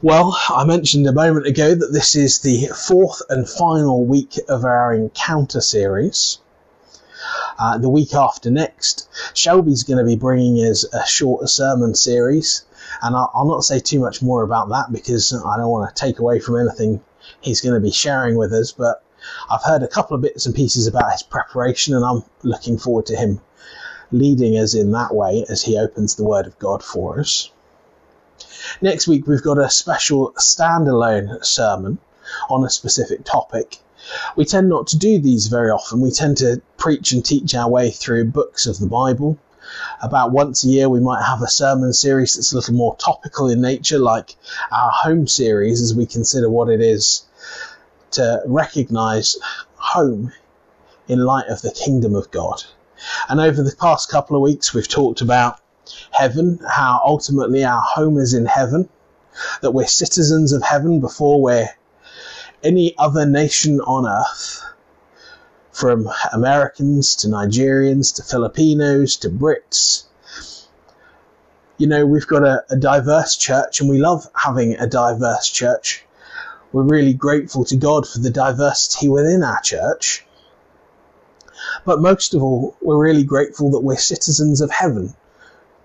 Well, I mentioned a moment ago that this is the fourth and final week of our encounter series. Uh, the week after next, Shelby's going to be bringing us a shorter sermon series, and I'll, I'll not say too much more about that because I don't want to take away from anything he's going to be sharing with us. But I've heard a couple of bits and pieces about his preparation, and I'm looking forward to him leading us in that way as he opens the Word of God for us. Next week, we've got a special standalone sermon on a specific topic. We tend not to do these very often. We tend to preach and teach our way through books of the Bible. About once a year, we might have a sermon series that's a little more topical in nature, like our home series, as we consider what it is to recognize home in light of the kingdom of God. And over the past couple of weeks, we've talked about heaven, how ultimately our home is in heaven, that we're citizens of heaven before we're any other nation on earth, from Americans to Nigerians to Filipinos to Brits. You know, we've got a, a diverse church and we love having a diverse church. We're really grateful to God for the diversity within our church. But most of all, we're really grateful that we're citizens of heaven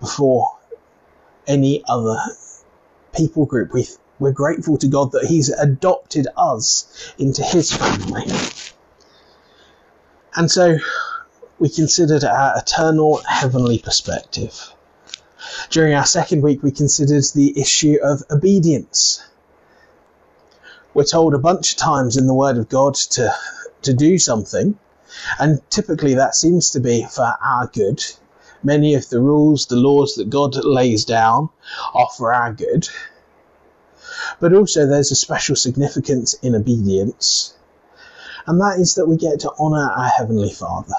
before any other people group. We, we're grateful to God that He's adopted us into His family. And so we considered our eternal heavenly perspective. During our second week, we considered the issue of obedience. We're told a bunch of times in the Word of God to, to do something, and typically that seems to be for our good Many of the rules, the laws that God lays down are for our good. But also, there's a special significance in obedience, and that is that we get to honour our Heavenly Father.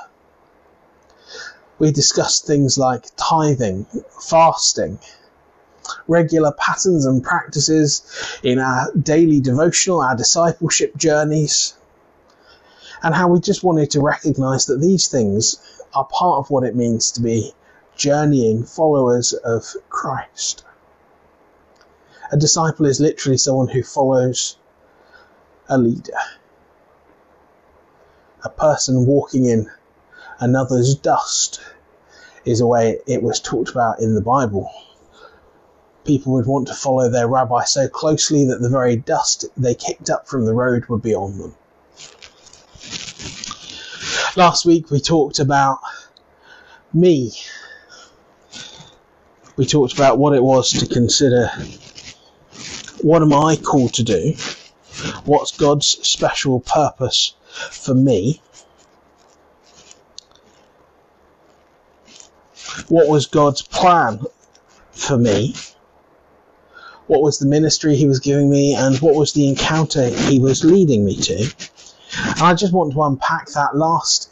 We discussed things like tithing, fasting, regular patterns and practices in our daily devotional, our discipleship journeys, and how we just wanted to recognize that these things are part of what it means to be journeying followers of Christ. A disciple is literally someone who follows a leader, a person walking in another's dust is a way it was talked about in the Bible. People would want to follow their rabbi so closely that the very dust they kicked up from the road would be on them. Last week we talked about me. We talked about what it was to consider what am I called to do? What's God's special purpose for me? What was God's plan for me? What was the ministry He was giving me? And what was the encounter He was leading me to? And I just want to unpack that last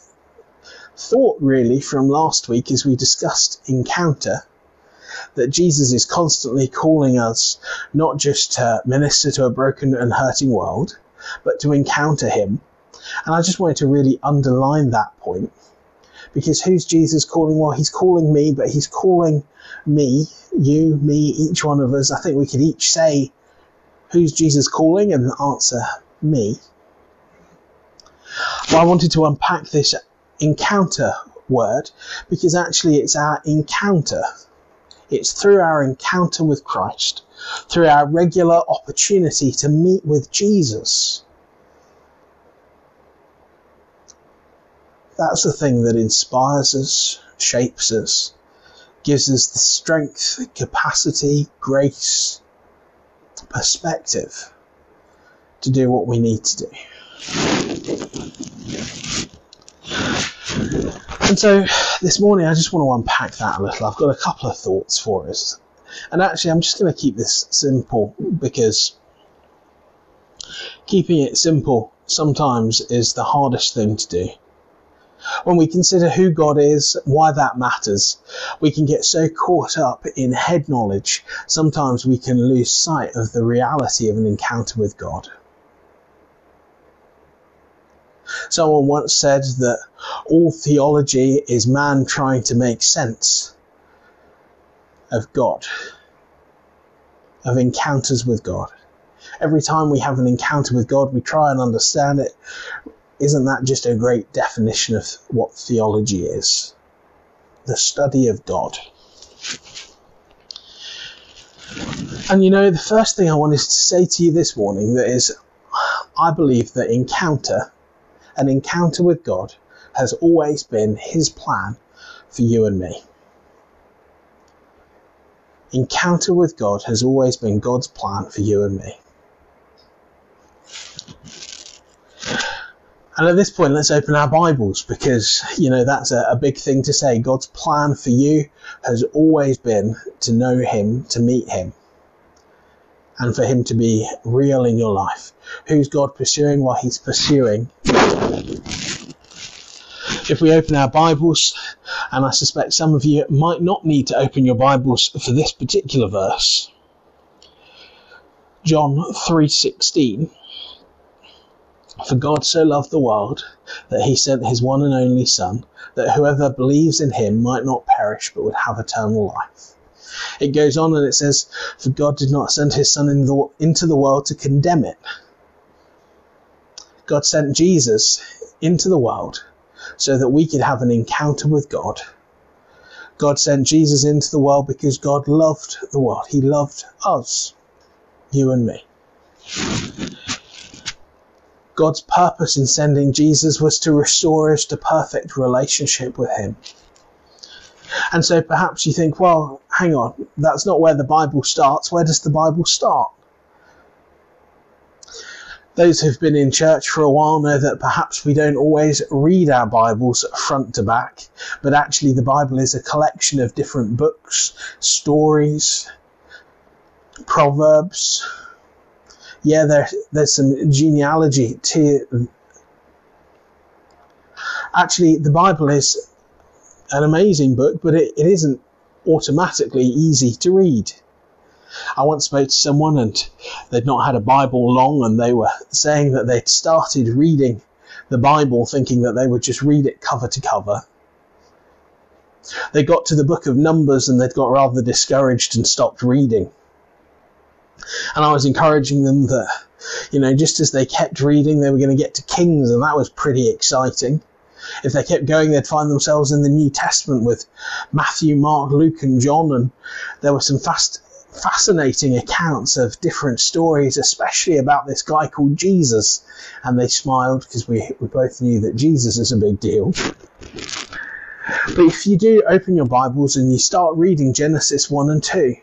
thought really from last week as we discussed encounter that Jesus is constantly calling us not just to minister to a broken and hurting world, but to encounter Him. And I just wanted to really underline that point because who's Jesus calling? Well, He's calling me, but He's calling me, you, me, each one of us. I think we could each say, Who's Jesus calling? and answer, Me. I wanted to unpack this encounter word because actually it's our encounter. It's through our encounter with Christ, through our regular opportunity to meet with Jesus. That's the thing that inspires us, shapes us, gives us the strength, capacity, grace, perspective to do what we need to do. And so this morning, I just want to unpack that a little. I've got a couple of thoughts for us. And actually, I'm just going to keep this simple because keeping it simple sometimes is the hardest thing to do. When we consider who God is, why that matters, we can get so caught up in head knowledge, sometimes we can lose sight of the reality of an encounter with God. Someone once said that all theology is man trying to make sense of God. of encounters with God. Every time we have an encounter with God, we try and understand it. Isn't that just a great definition of what theology is? The study of God. And you know, the first thing I wanted to say to you this morning that is, I believe that encounter, an encounter with God, has always been His plan for you and me. Encounter with God has always been God's plan for you and me. And at this point, let's open our Bibles because, you know, that's a, a, big thing to say. God's plan for you has always been to know Him, to meet Him, and for Him to be real in your life. Who's God pursuing? Well, He's pursuing. If we open our Bibles, and I suspect some of you might not need to open your Bibles for this particular verse. John 3:16 For God so loved the world that he sent his one and only son that whoever believes in him might not perish but would have eternal life. It goes on and it says for God did not send his son in the, into the world to condemn it. God sent Jesus into the world so that we could have an encounter with God. God sent Jesus into the world because God loved the world. He loved us, you and me. God's purpose in sending Jesus was to restore us to perfect relationship with Him. And so perhaps you think, well, hang on, that's not where the Bible starts. Where does the Bible start? Those who've been in church for a while know that perhaps we don't always read our Bibles front to back, but actually the Bible is a collection of different books, stories, proverbs. Yeah, there, there's some genealogy to. Actually, the Bible is an amazing book, but it, it isn't automatically easy to read. I once spoke to someone and they'd not had a Bible long and they were saying that they'd started reading the Bible thinking that they would just read it cover to cover. They got to the book of Numbers and they'd got rather discouraged and stopped reading. And I was encouraging them that, you know, just as they kept reading, they were going to get to Kings, and that was pretty exciting. If they kept going, they'd find themselves in the New Testament with Matthew, Mark, Luke, and John, and there were some fast fascinating accounts of different stories, especially about this guy called Jesus. And they smiled because we, we both knew that Jesus is a big deal. But if you do open your Bibles and you start reading Genesis 1 and 2,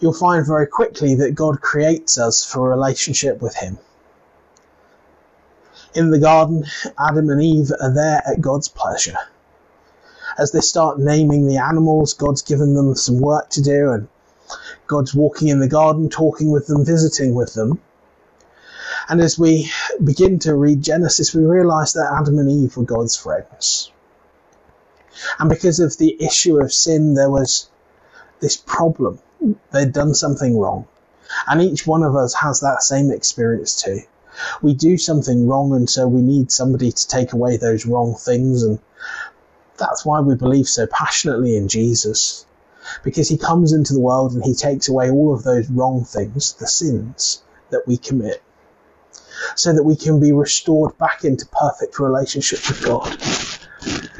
you'll find very quickly that God creates us for a relationship with Him. In the garden, Adam and Eve are there at God's pleasure. As they start naming the animals, God's given them some work to do, and God's walking in the garden, talking with them, visiting with them. And as we begin to read Genesis, we realize that Adam and Eve were God's friends. And because of the issue of sin, there was this problem. They'd done something wrong. And each one of us has that same experience too. We do something wrong, and so we need somebody to take away those wrong things. And that's why we believe so passionately in Jesus because he comes into the world and he takes away all of those wrong things, the sins that we commit, so that we can be restored back into perfect relationship with God.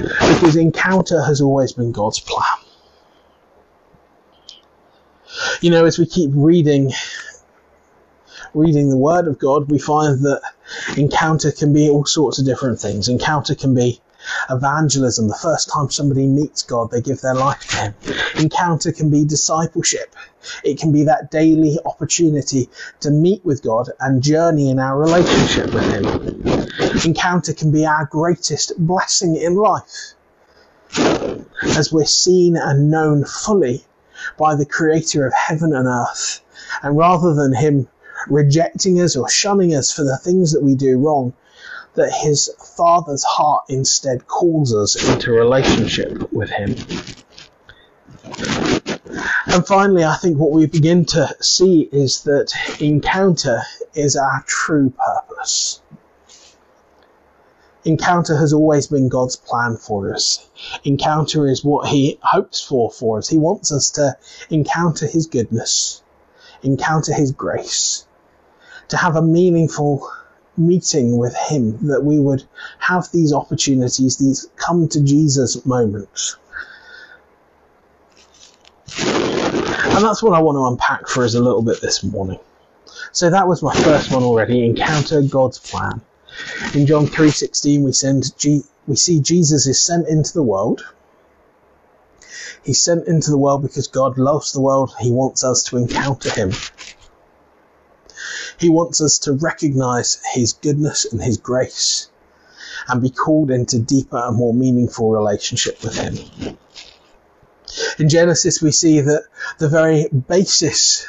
Because encounter has always been God's plan. You know, as we keep reading reading the Word of God, we find that encounter can be all sorts of different things. Encounter can be evangelism, the first time somebody meets God, they give their life to Him. Encounter can be discipleship. It can be that daily opportunity to meet with God and journey in our relationship with Him. Encounter can be our greatest blessing in life as we're seen and known fully by the Creator of heaven and earth. And rather than Him rejecting us or shunning us for the things that we do wrong, that his father's heart instead calls us into relationship with him. And finally, I think what we begin to see is that encounter is our true purpose. Encounter has always been God's plan for us. Encounter is what He hopes for for us. He wants us to encounter His goodness, encounter His grace, to have a meaningful meeting with Him, that we would have these opportunities, these come to Jesus moments. And that's what I want to unpack for us a little bit this morning. So that was my first one already, encounter God's plan. In John 3:16 we send G- we see Jesus is sent into the world. He's sent into the world because God loves the world. He wants us to encounter him. He wants us to recognize his goodness and his grace and be called into deeper and more meaningful relationship with him. In Genesis, we see that the very basis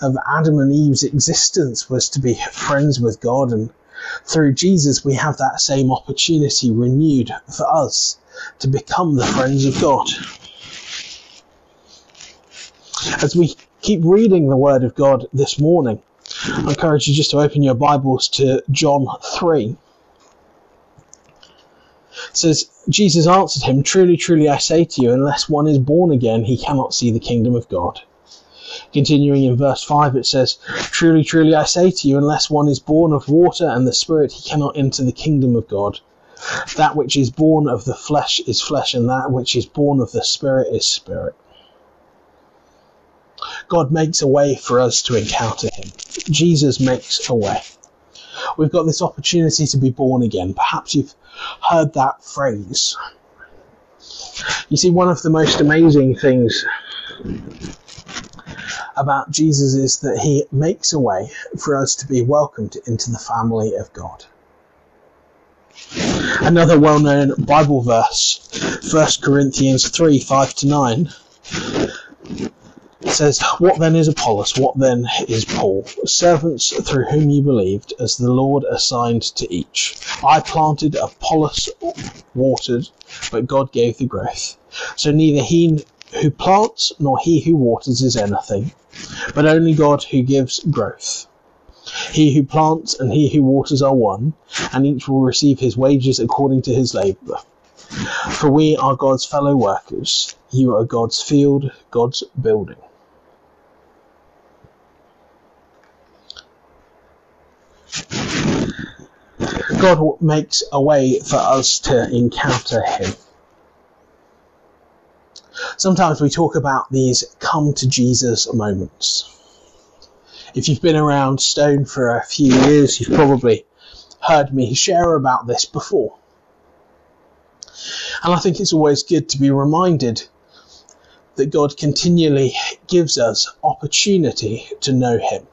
of Adam and Eve's existence was to be friends with God, and through Jesus, we have that same opportunity renewed for us to become the friends of God. As we keep reading the Word of God this morning, I encourage you just to open your Bibles to John 3. It says, Jesus answered him, Truly, truly, I say to you, unless one is born again, he cannot see the kingdom of God. Continuing in verse 5, it says, Truly, truly, I say to you, unless one is born of water and the Spirit, he cannot enter the kingdom of God. That which is born of the flesh is flesh, and that which is born of the Spirit is spirit. God makes a way for us to encounter Him. Jesus makes a way. We've got this opportunity to be born again. Perhaps you've heard that phrase. You see, one of the most amazing things about Jesus is that he makes a way for us to be welcomed into the family of God. Another well known Bible verse, 1 Corinthians 3 5 to 9, says, What then is Apollos? What then is Paul? Servants through whom you believed, as the Lord assigned to each. I planted, Apollos watered, but God gave the growth. So neither he who plants nor he who waters is anything, but only God who gives growth. He who plants and he who waters are one, and each will receive his wages according to his labour. For we are God's fellow workers. You are God's field, God's building. God makes a way for us to encounter Him. Sometimes we talk about these come to Jesus moments. If you've been around Stone for a few years, you've probably heard me share about this before. And I think it's always good to be reminded that God continually gives us opportunity to know Him.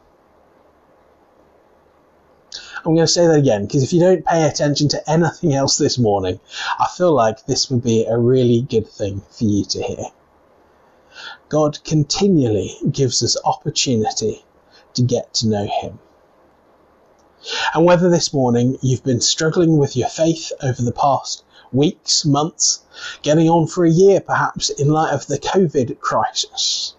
I'm going to say that again because if you don't pay attention to anything else this morning, I feel like this would be a really good thing for you to hear. God continually gives us opportunity to get to know Him. And whether this morning you've been struggling with your faith over the past weeks, months, getting on for a year perhaps in light of the COVID crisis,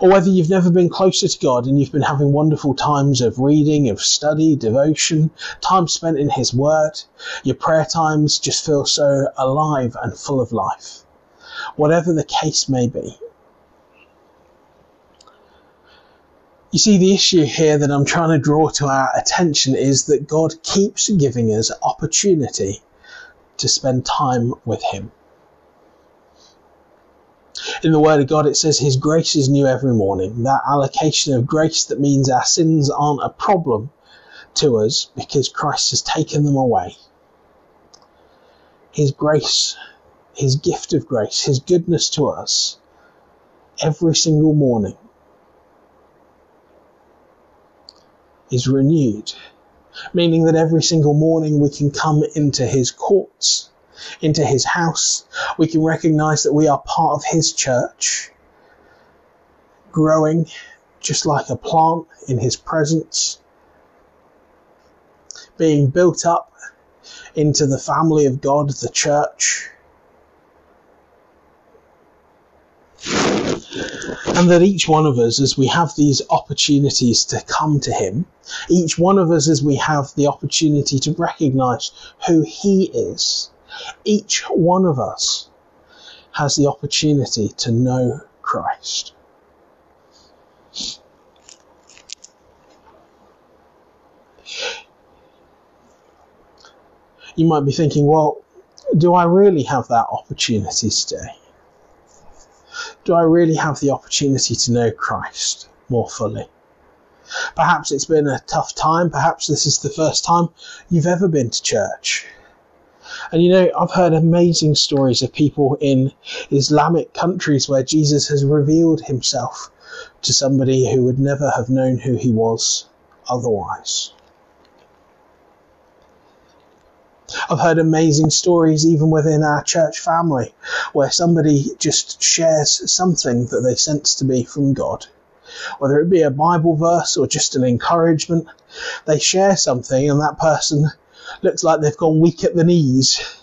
or whether you've never been closer to God and you've been having wonderful times of reading, of study, devotion, time spent in His Word, your prayer times just feel so alive and full of life. Whatever the case may be. You see, the issue here that I'm trying to draw to our attention is that God keeps giving us opportunity to spend time with Him in the Word of God, it says His grace is new every morning. That allocation of grace that means our sins aren't a problem to us because Christ has taken them away. His grace, His gift of grace, His goodness to us every single morning is renewed, meaning that every single morning we can come into His courts into his house. We can recognize that we are part of his church, growing just like a plant in his presence, being built up into the family of God, the church. And that each one of us, as we have these opportunities to come to Him, each one of us, as we have the opportunity to recognize who He is, each one of us has the opportunity to know Christ. You might be thinking, well, do I really have that opportunity today? Do I really have the opportunity to know Christ more fully? Perhaps it's been a tough time. Perhaps this is the first time you've ever been to church. And you know, I've heard amazing stories of people in Islamic countries where Jesus has revealed himself to somebody who would never have known who he was otherwise. I've heard amazing stories even within our church family where somebody just shares something that they sense to be from God. Whether it be a Bible verse or just an encouragement, they share something and that person looks like they've gone weak at the knees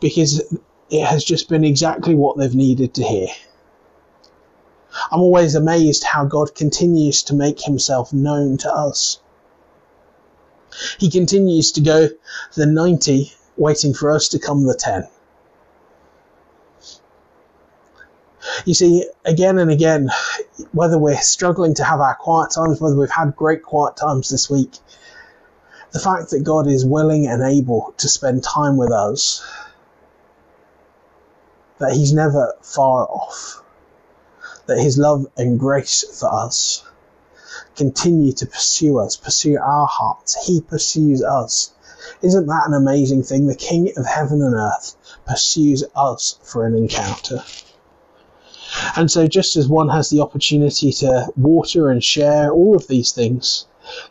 because it has just been exactly what they've needed to hear. I'm always amazed how God continues to make himself known to us. He continues to go the 90, waiting for us to come the 10. You see, again and again, whether we're struggling to have our quiet times, whether we've had great quiet times this week, the fact that God is willing and able to spend time with us, that He's never far off, that His love and grace for us continue to pursue us, pursue our hearts. He pursues us. Isn't that an amazing thing? The King of heaven and earth pursues us for an encounter. And so, just as one has the opportunity to water and share all of these things,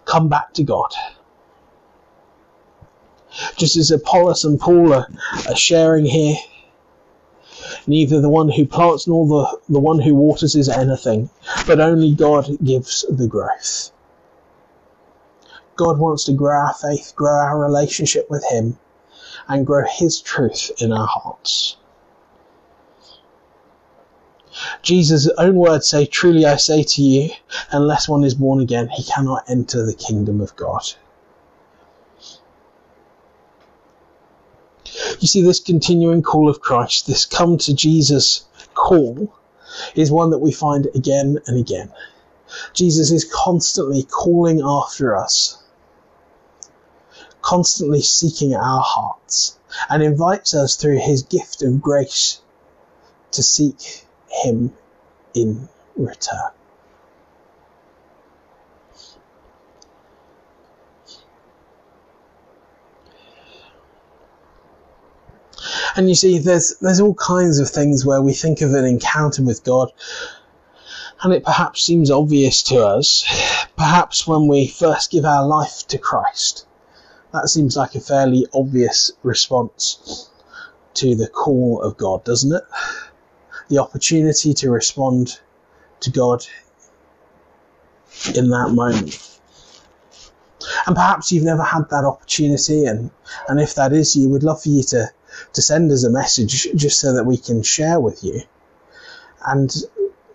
come back to God. Just as Apollos and Paul are, are sharing here, neither the one who plants nor the, the one who waters is anything, but only God gives the growth. God wants to grow our faith, grow our relationship with Him, and grow His truth in our hearts. Jesus' own words say, Truly I say to you, unless one is born again, he cannot enter the kingdom of God. You see, this continuing call of Christ, this come to Jesus call, is one that we find again and again. Jesus is constantly calling after us, constantly seeking our hearts, and invites us through his gift of grace to seek him in return. And you see, there's there's all kinds of things where we think of an encounter with God, and it perhaps seems obvious to us. Perhaps when we first give our life to Christ, that seems like a fairly obvious response to the call of God, doesn't it? the opportunity to respond to God in that moment. And perhaps you've never had that opportunity, and, and if that is you, we'd love for you to, to send us a message just so that we can share with you and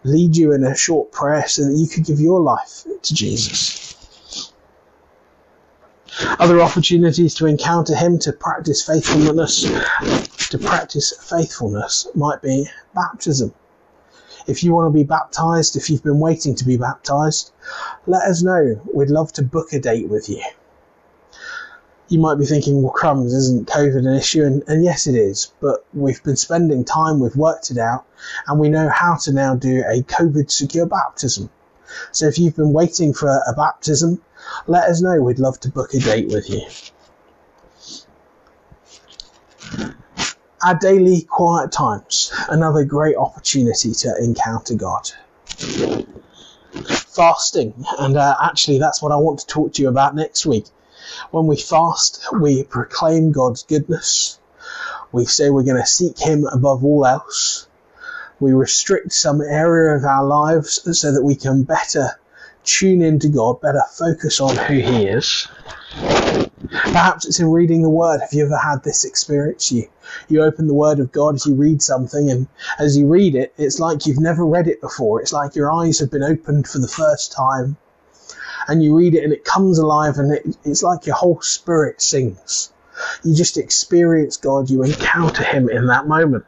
lead you in a short prayer so that you could give your life to Jesus. Other opportunities to encounter Him, to practice faithfulness, to practice faithfulness might be baptism. If you want to be baptized, if you've been waiting to be baptized, let us know. We'd love to book a date with you. You might be thinking, well, crumbs, isn't COVID an issue? And, and yes, it is. But we've been spending time, we've worked it out, and we know how to now do a COVID secure baptism. So if you've been waiting for a baptism, let us know. We'd love to book a date with you our daily quiet times, another great opportunity to encounter God. Fasting, and uh, actually, that's what I want to talk to you about next week. When we fast, we proclaim God's goodness. We say we're going to seek Him above all else. We restrict some area of our lives so that we can better tune into God, better focus on who He is. Perhaps it's in reading the Word. Have you ever had this experience? You you open the Word of God as you read something, and as you read it, it's like you've never read it before. It's like your eyes have been opened for the first time, and you read it, and it comes alive, and it, it's like your whole spirit sings. You just experience God. You encounter Him in that moment.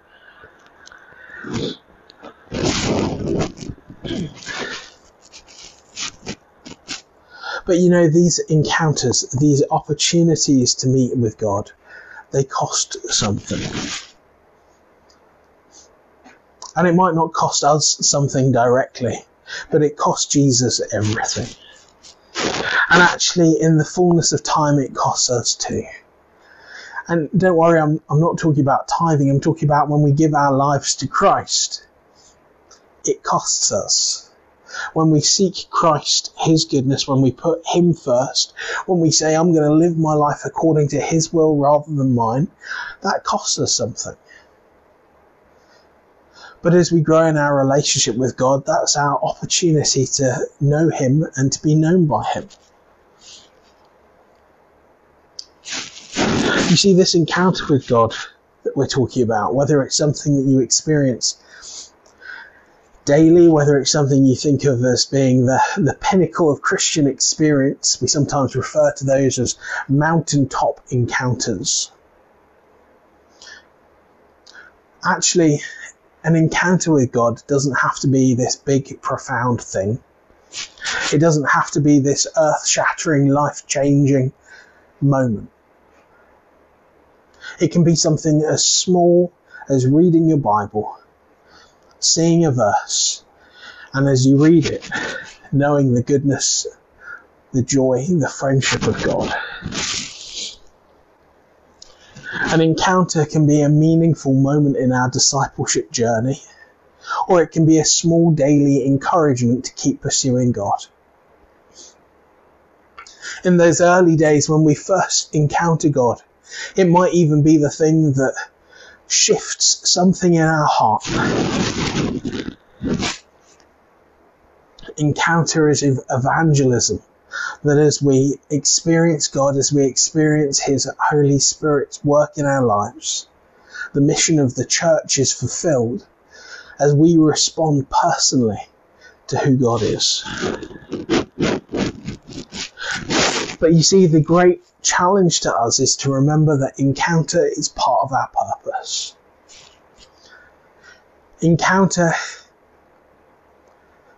But you know, these encounters, these opportunities to meet with God, they cost something. And it might not cost us something directly, but it cost Jesus everything. And actually, in the fullness of time, it costs us too. And don't worry, I'm, I'm not talking about tithing, I'm talking about when we give our lives to Christ. It costs us. When we seek Christ, His goodness, when we put Him first, when we say, I'm going to live my life according to His will rather than mine, that costs us something. But as we grow in our relationship with God, that's our opportunity to know Him and to be known by Him. You see, this encounter with God that we're talking about, whether it's something that you experience daily, whether it's something you think of as being the, the pinnacle of Christian experience, we sometimes refer to those as mountaintop encounters. Actually, an encounter with God doesn't have to be this big, profound thing. It doesn't have to be this earth shattering, life changing moment. It can be something as small as reading your Bible, seeing a verse, and as you read it, knowing the goodness, the joy, the friendship of God. An encounter can be a meaningful moment in our discipleship journey, or it can be a small daily encouragement to keep pursuing God. In those early days when we first encounter God, it might even be the thing that shifts something in our heart. Encounter is evangelism that as we experience God, as we experience His Holy Spirit's work in our lives, the mission of the church is fulfilled as we respond personally to who God is. But you see, the great challenge to us is to remember that encounter is part of our purpose. Encounter,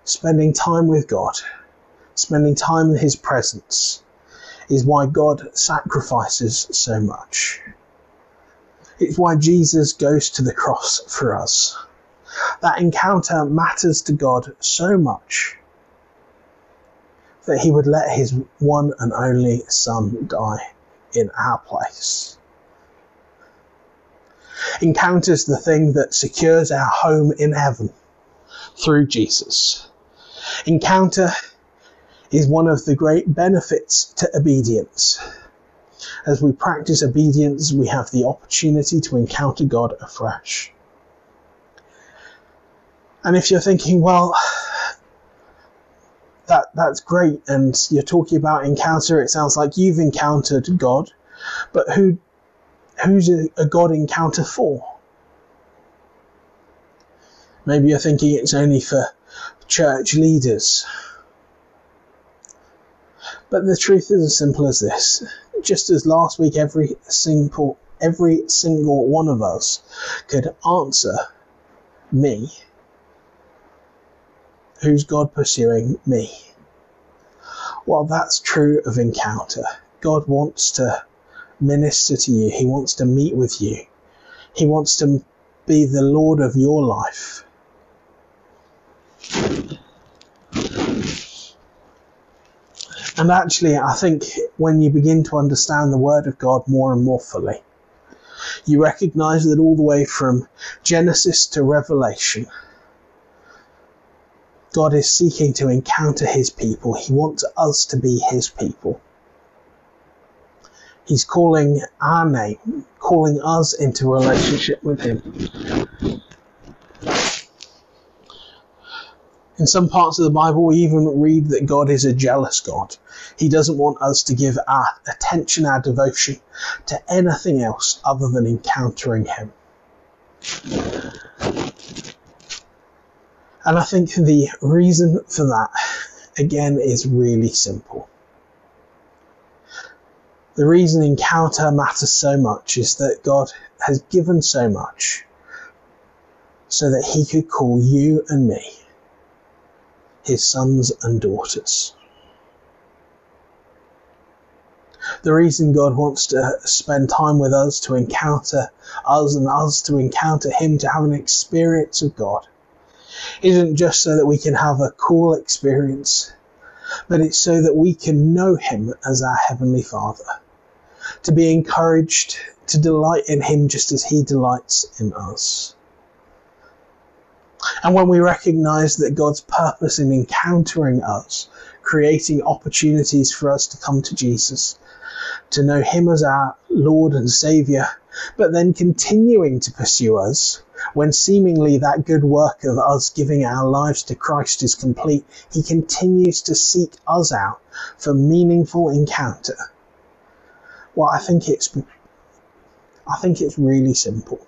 spending time with God, spending time in His presence is why God sacrifices so much. It's why Jesus goes to the cross for us. That encounter matters to God so much that He would let His one and only Son die in our place. Encounters the thing that secures our home in heaven through Jesus. Encounter is one of the great benefits to obedience. As we practice obedience, we have the opportunity to encounter God afresh. And if you're thinking, well, that that's great, and you're talking about encounter, it sounds like you've encountered God, but who who's a, a God encounter for? Maybe you're thinking it's only for church leaders but the truth is as simple as this. Just as last week every single every single one of us could answer me, who's God pursuing me? Well, that's true of encounter. God wants to minister to you. He wants to meet with you. He wants to be the Lord of your life. And actually, I think when you begin to understand the Word of God more and more fully, you recognize that all the way from Genesis to Revelation, God is seeking to encounter His people. He wants us to be His people. He's calling our name, calling us into relationship with Him. In some parts of the Bible, we even read that God is a jealous God. He doesn't want us to give our attention, our devotion to anything else other than encountering Him. And I think the reason for that, again, is really simple. The reason encounter matters so much is that God has given so much so that He could call you and me his sons and daughters. The reason God wants to spend time with us to encounter us and us to encounter Him, to have an experience of God, isn't just so that we can have a cool experience, but it's so that we can know Him as our Heavenly Father, to be encouraged to delight in Him just as He delights in us. And when we recognize that God's purpose in encountering us, creating opportunities for us to come to Jesus, to know Him as our Lord and Saviour, but then continuing to pursue us when seemingly that good work of us giving our lives to Christ is complete, He continues to seek us out for meaningful encounter. Well, I think it's I think it's really simple.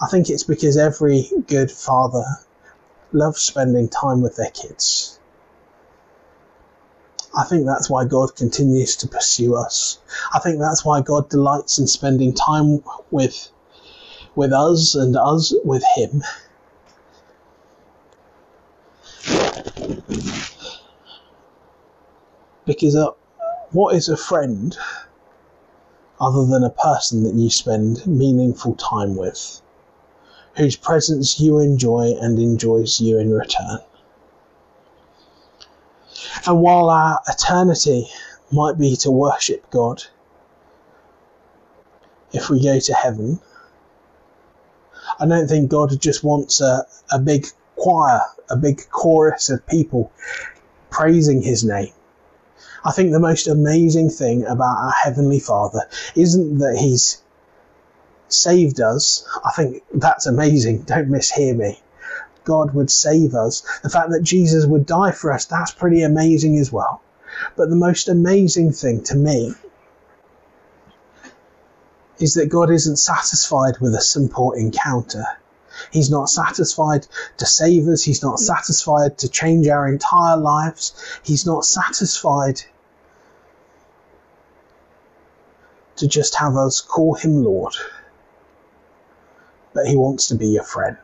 I think it's because every good father loves spending time with their kids. I think that's why God continues to pursue us. I think that's why God delights in spending time with with us and us with him. Because uh, what is a friend other than a person that you spend meaningful time with, whose presence you enjoy and enjoys you in return? And while our eternity might be to worship God, if we go to heaven, I don't think God just wants a, a big choir, a big chorus of people praising his name. I think the most amazing thing about our Heavenly Father isn't that He's saved us. I think that's amazing. Don't mishear me. God would save us. The fact that Jesus would die for us, that's pretty amazing as well. But the most amazing thing to me is that God isn't satisfied with a simple encounter. He's not satisfied to save us. He's not satisfied to change our entire lives. He's not satisfied to just have us call him Lord. But he wants to be your friend.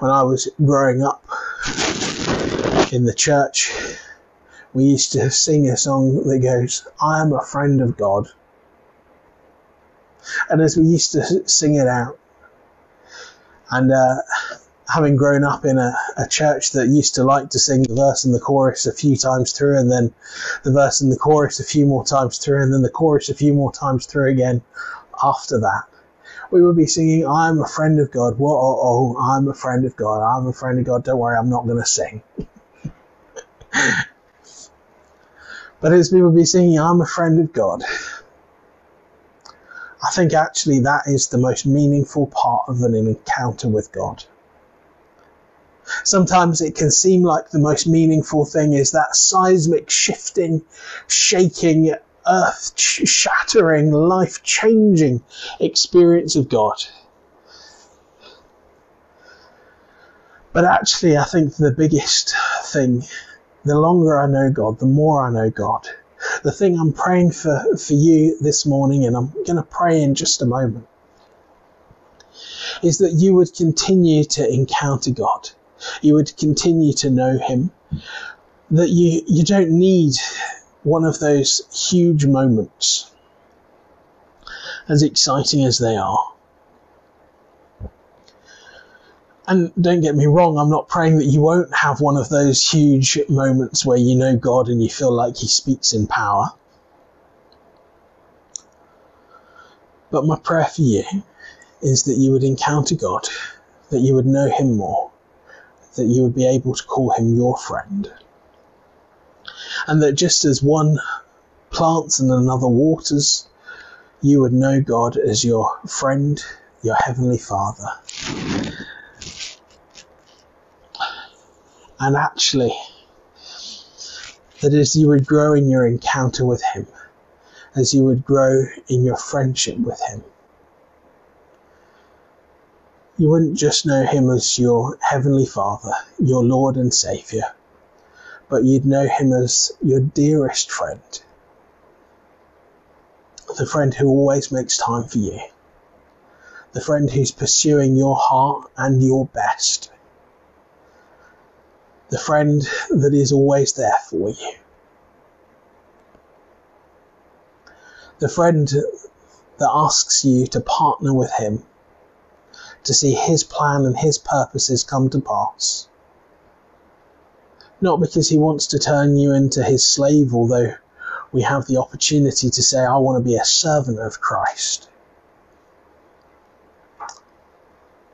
When I was growing up in the church, we used to sing a song that goes, I am a friend of God. And as we used to sing it out, and uh, having grown up in a, a, church that used to like to sing the verse and the chorus a few times through, and then the verse and the chorus a few more times through, and then the chorus a few more times through again after that, we would be singing, I'm a friend of God. Whoa, oh, oh, I'm a friend of God. I'm a friend of God. Don't worry, I'm not going to sing. But as we would be singing, I'm a friend of God, I think actually that is the most meaningful part of an encounter with God. Sometimes it can seem like the most meaningful thing is that seismic shifting, shaking, earth shattering, life changing experience of God. But actually, I think the biggest thing the longer I know God, the more I know God. The thing I'm praying for, for you this morning, and I'm going to pray in just a moment, is that you would continue to encounter God. You would continue to know Him. That you, you don't need one of those huge moments, as exciting as they are. And don't get me wrong, I'm not praying that you won't have one of those huge moments where you know God and you feel like He speaks in power. But my prayer for you is that you would encounter God, that you would know Him more, that you would be able to call Him your friend. And that just as one plants and another waters, you would know God as your friend, your Heavenly Father. And actually, that as you would grow in your encounter with Him, as you would grow in your friendship with Him, you wouldn't just know Him as your Heavenly Father, your Lord and Saviour, but you'd know Him as your dearest friend, the friend who always makes time for you, the friend who's pursuing your heart and your best the friend that is always there for you, the friend that asks you to partner with him to see his plan and his purposes come to pass. Not because he wants to turn you into his slave, although we have the opportunity to say, I want to be a servant of Christ.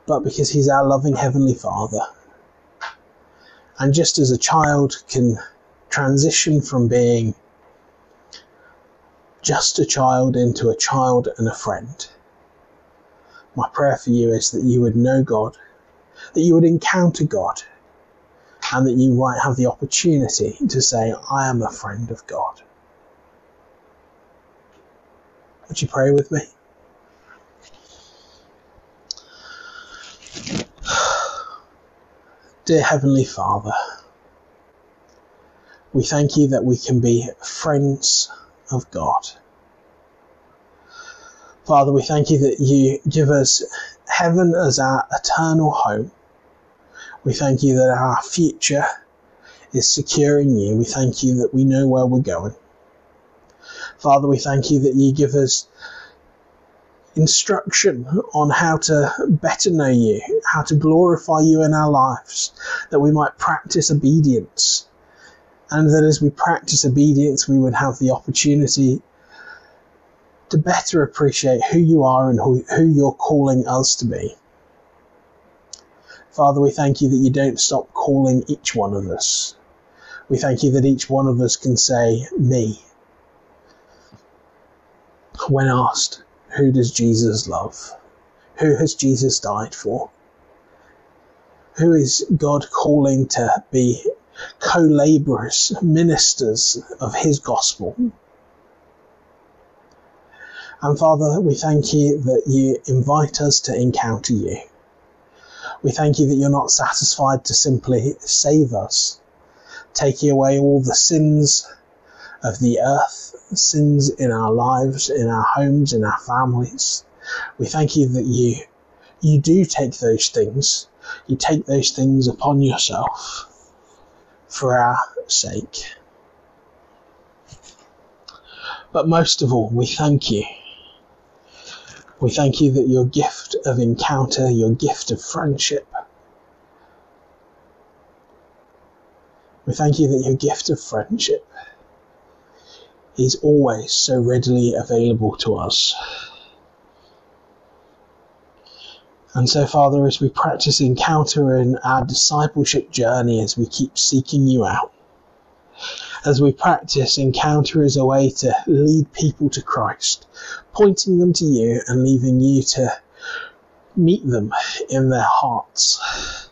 But because he's our loving Heavenly Father. And just as a child can transition from being just a child into a child and a friend, my prayer for you is that you would know God, that you would encounter God, and that you might have the opportunity to say, I am a friend of God. Would you pray with me? Dear Heavenly Father, we thank you that we can be friends of God. Father, we thank you that you give us heaven as our eternal home. We thank you that our future is secure in you. We thank you that we know where we're going. Father, we thank you that you give us instruction on how to better know you, how to glorify you in our lives, that we might practice obedience. And that as we practice obedience, we would have the opportunity to better appreciate who you are and who, who you're calling us to be. Father, we thank you that you don't stop calling each one of us. We thank you that each one of us can say, Me, when asked, Who does Jesus love? Who has Jesus died for? Who is God calling to be co laborers, ministers of His gospel? And Father, we thank you that you invite us to encounter you. We thank you that you're not satisfied to simply save us, taking away all the sins of the earth, sins in our lives, in our homes, in our families. We thank you that you you do take those things, you take those things upon yourself for our sake. But most of all, we thank you we thank you that your gift of encounter, your gift of friendship, we thank you that your gift of friendship is always so readily available to us. And so, Father, as we practice encounter in our discipleship journey, as we keep seeking you out, as we practice encounter as a way to lead people to Christ, pointing them to you and leaving you to meet them in their hearts.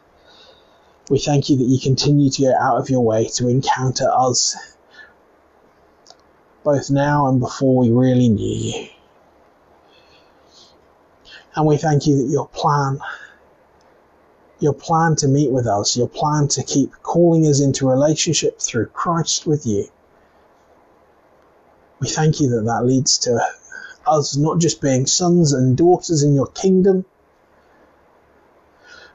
We thank you that you continue to go out of your way to encounter us, both now and before we really knew you. And we thank you that your plan your plan to meet with us, your plan to keep calling us into relationship through Christ with you. We thank you that that leads to us not just being sons and daughters in your kingdom,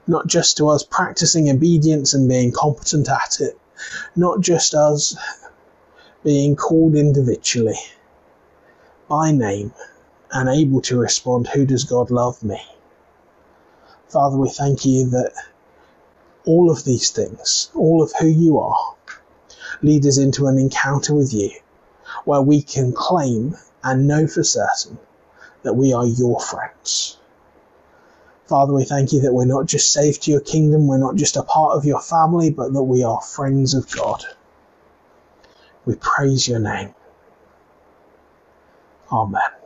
not just to us practicing obedience and being competent at it, not just us being called individually by name and able to respond, Who does God love me? Father, we thank you that all of these things, all of who you are, lead us into an encounter with you where we can claim and know for certain that we are your friends. Father, we thank you that we're not just saved to your kingdom, we're not just a part of your family, but that we are friends of God. We praise your name. Amen.